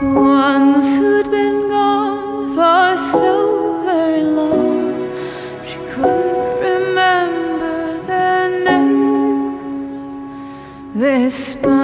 Once who'd been gone for so very long, she couldn't remember their names. They spun.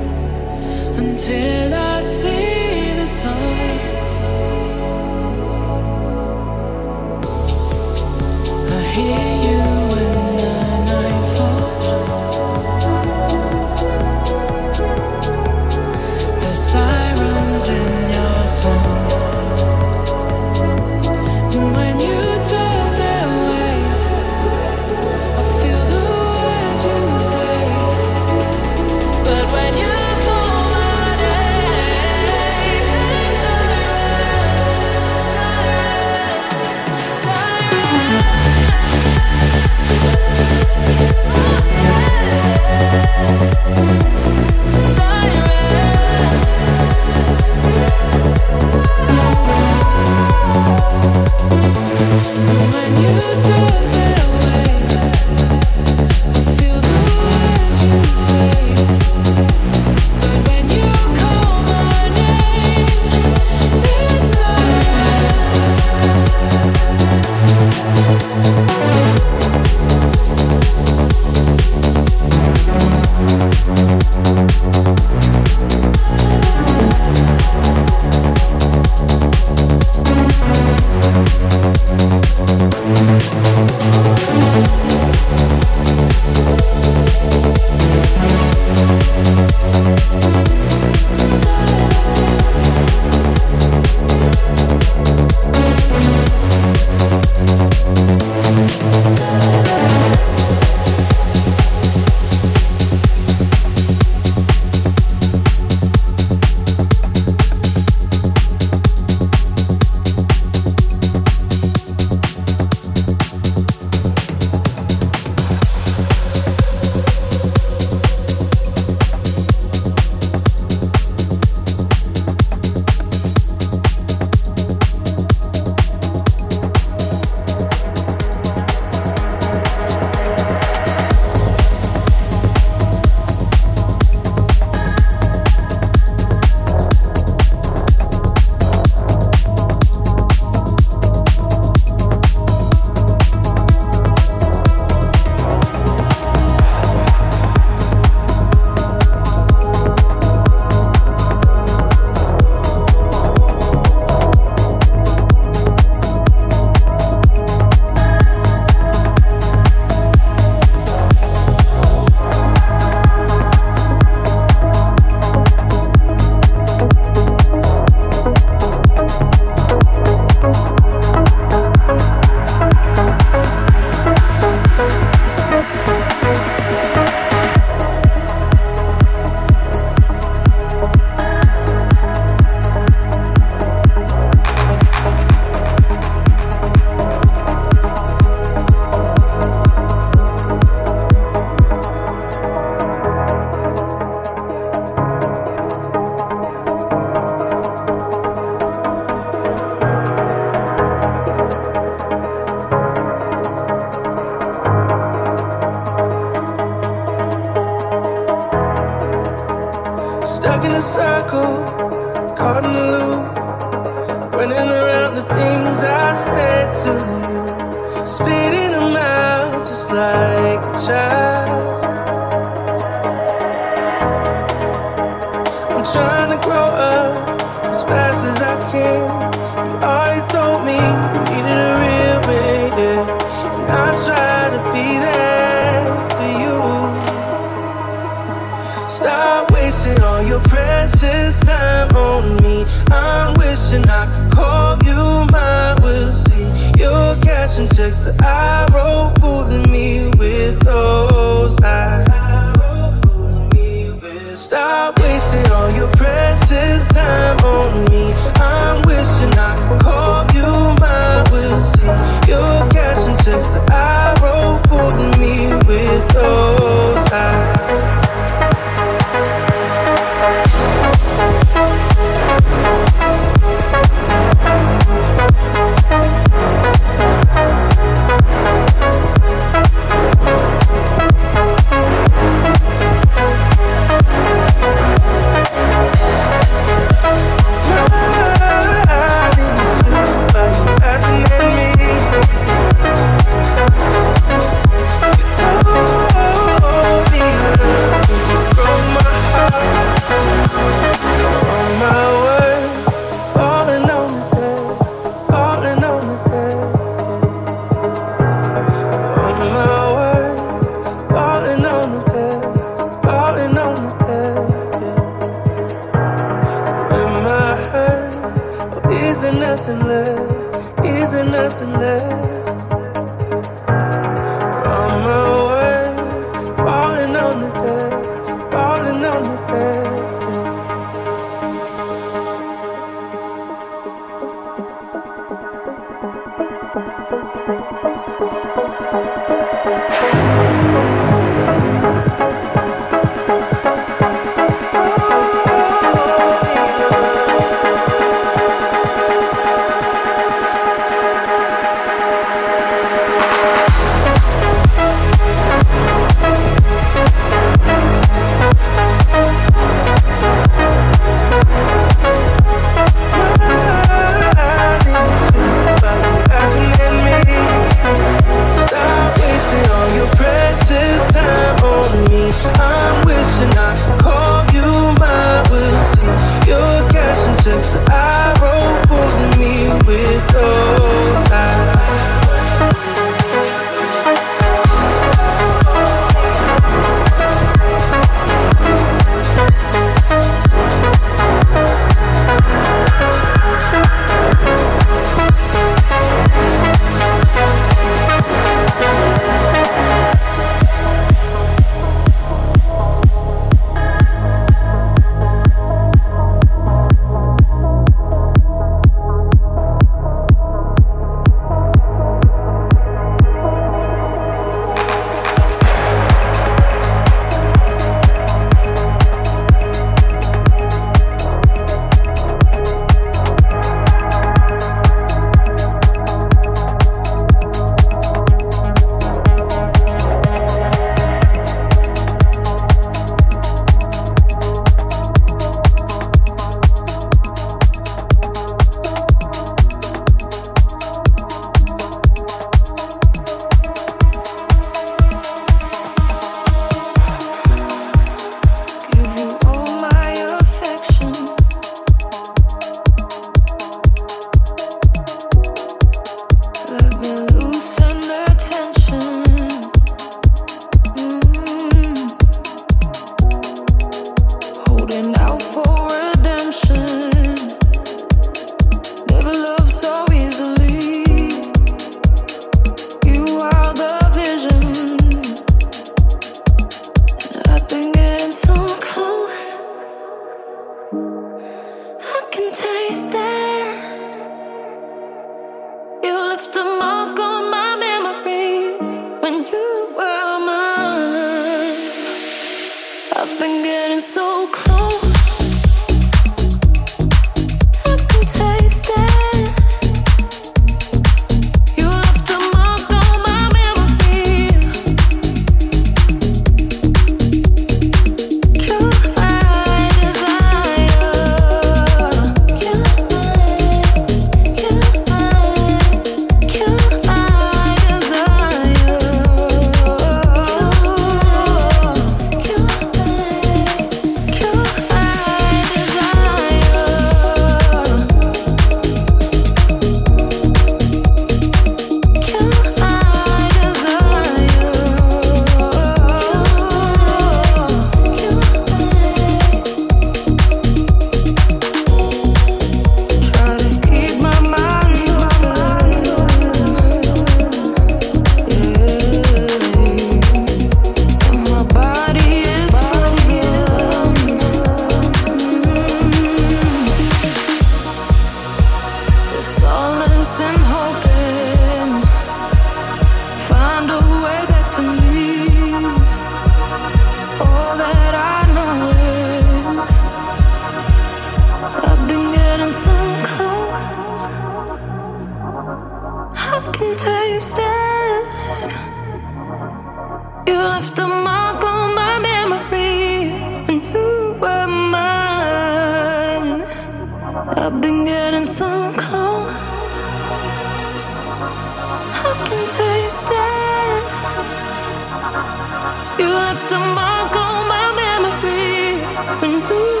Ooh.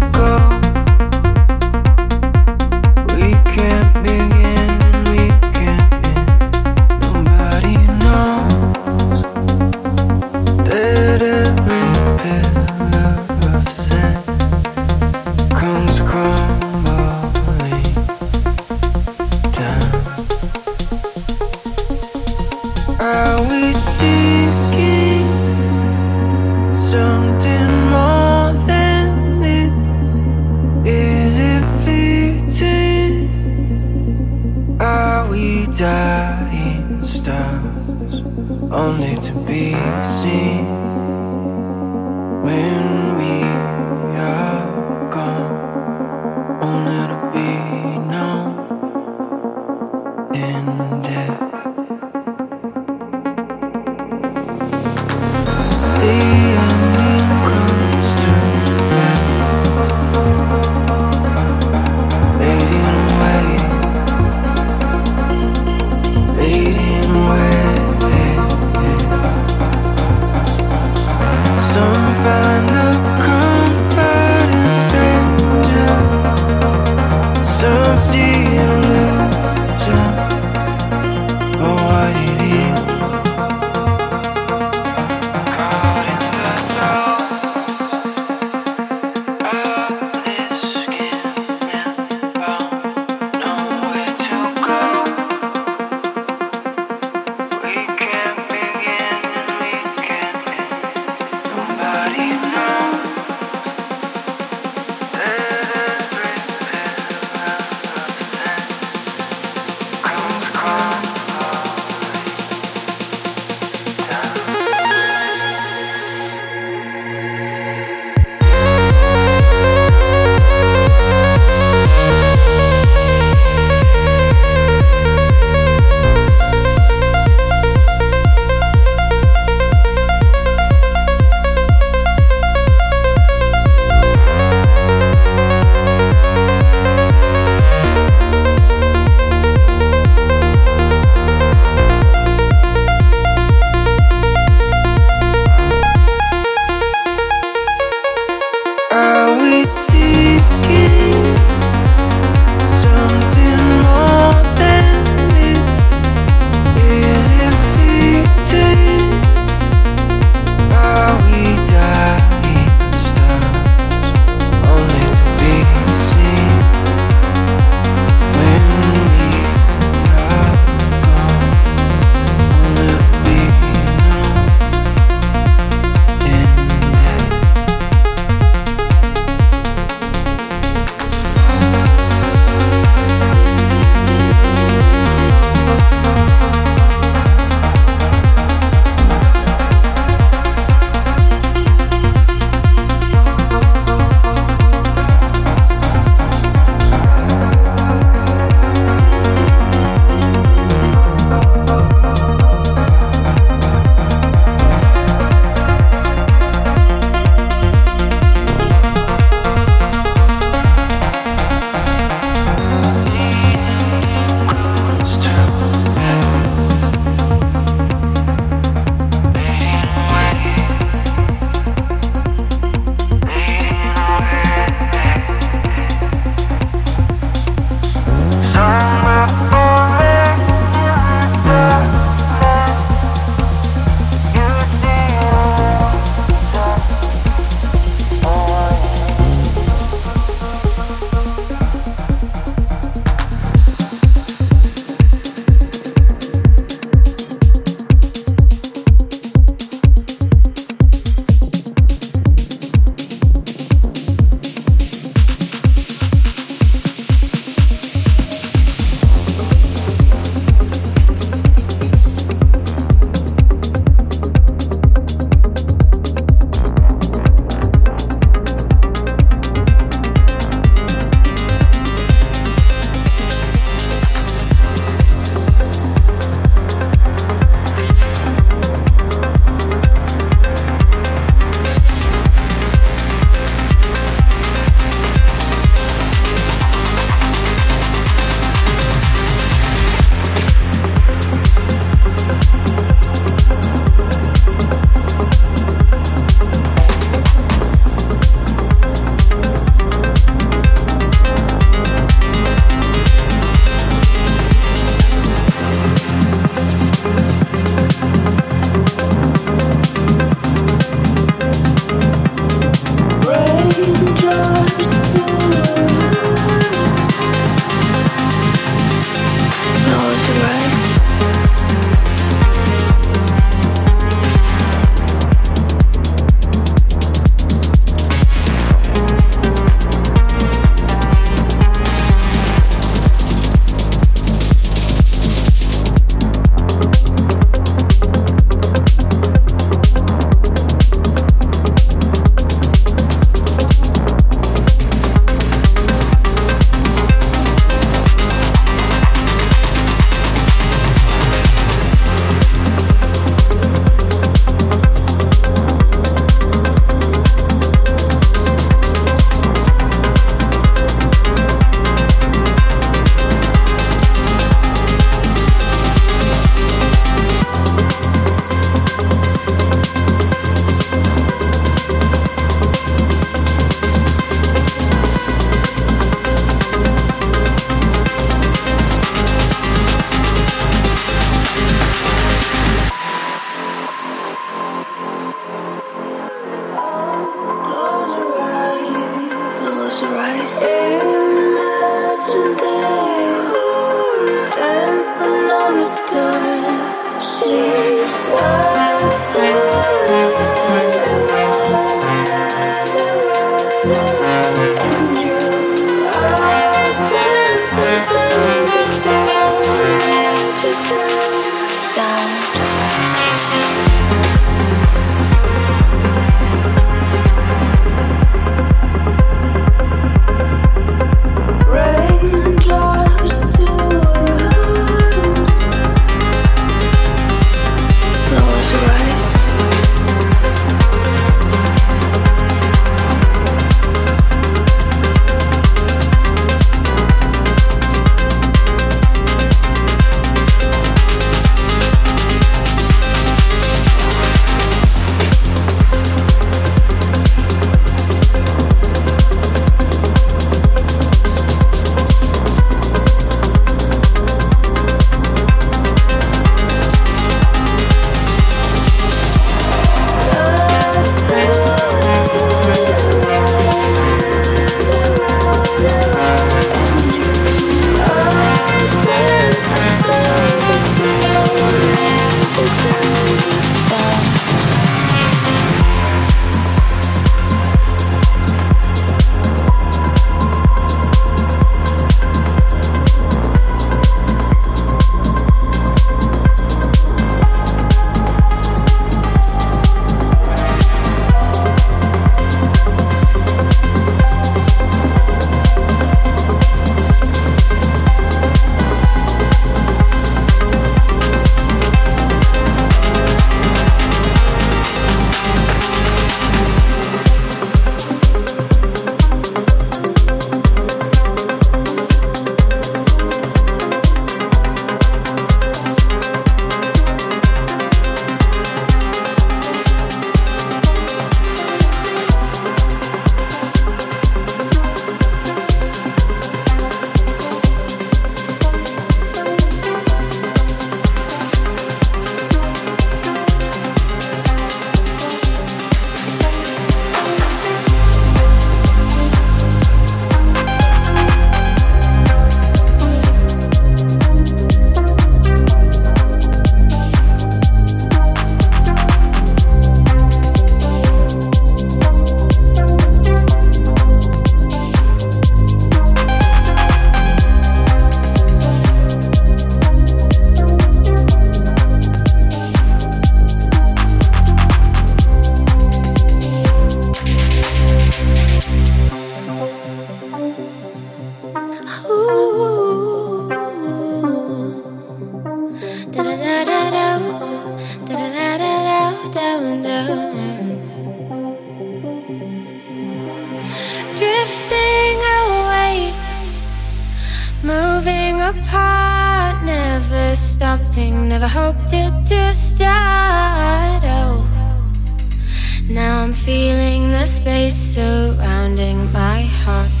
Surrounding my heart.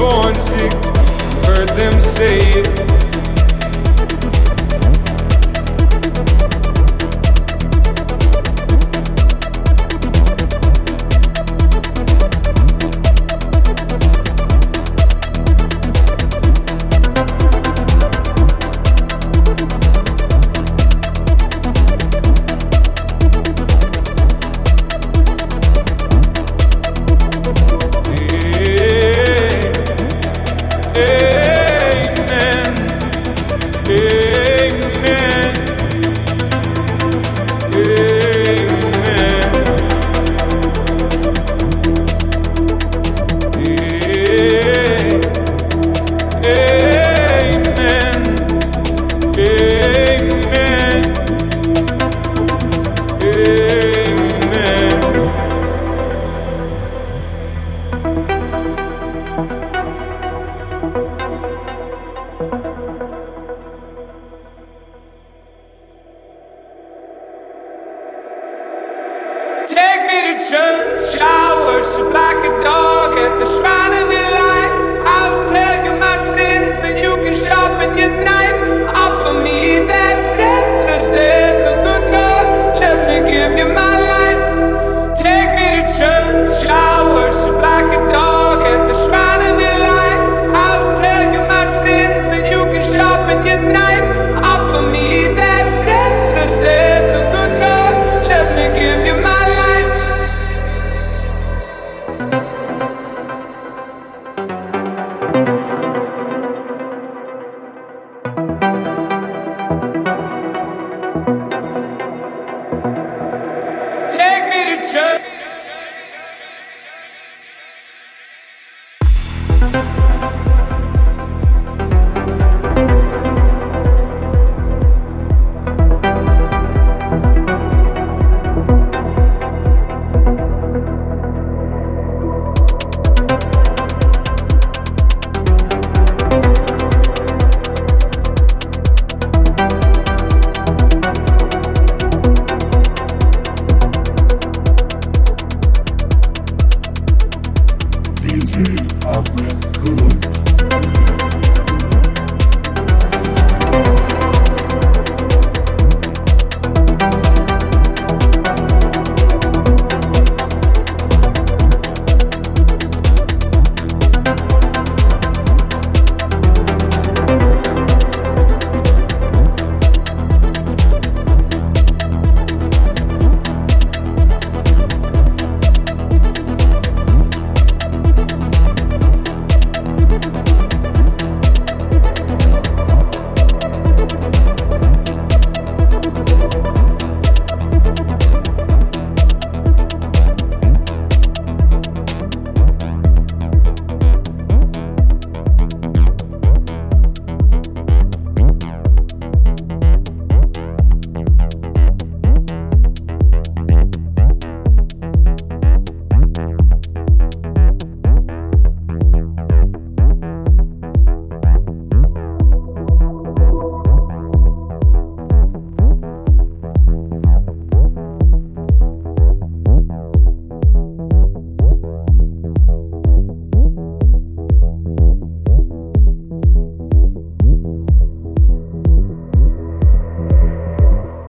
Take me to church.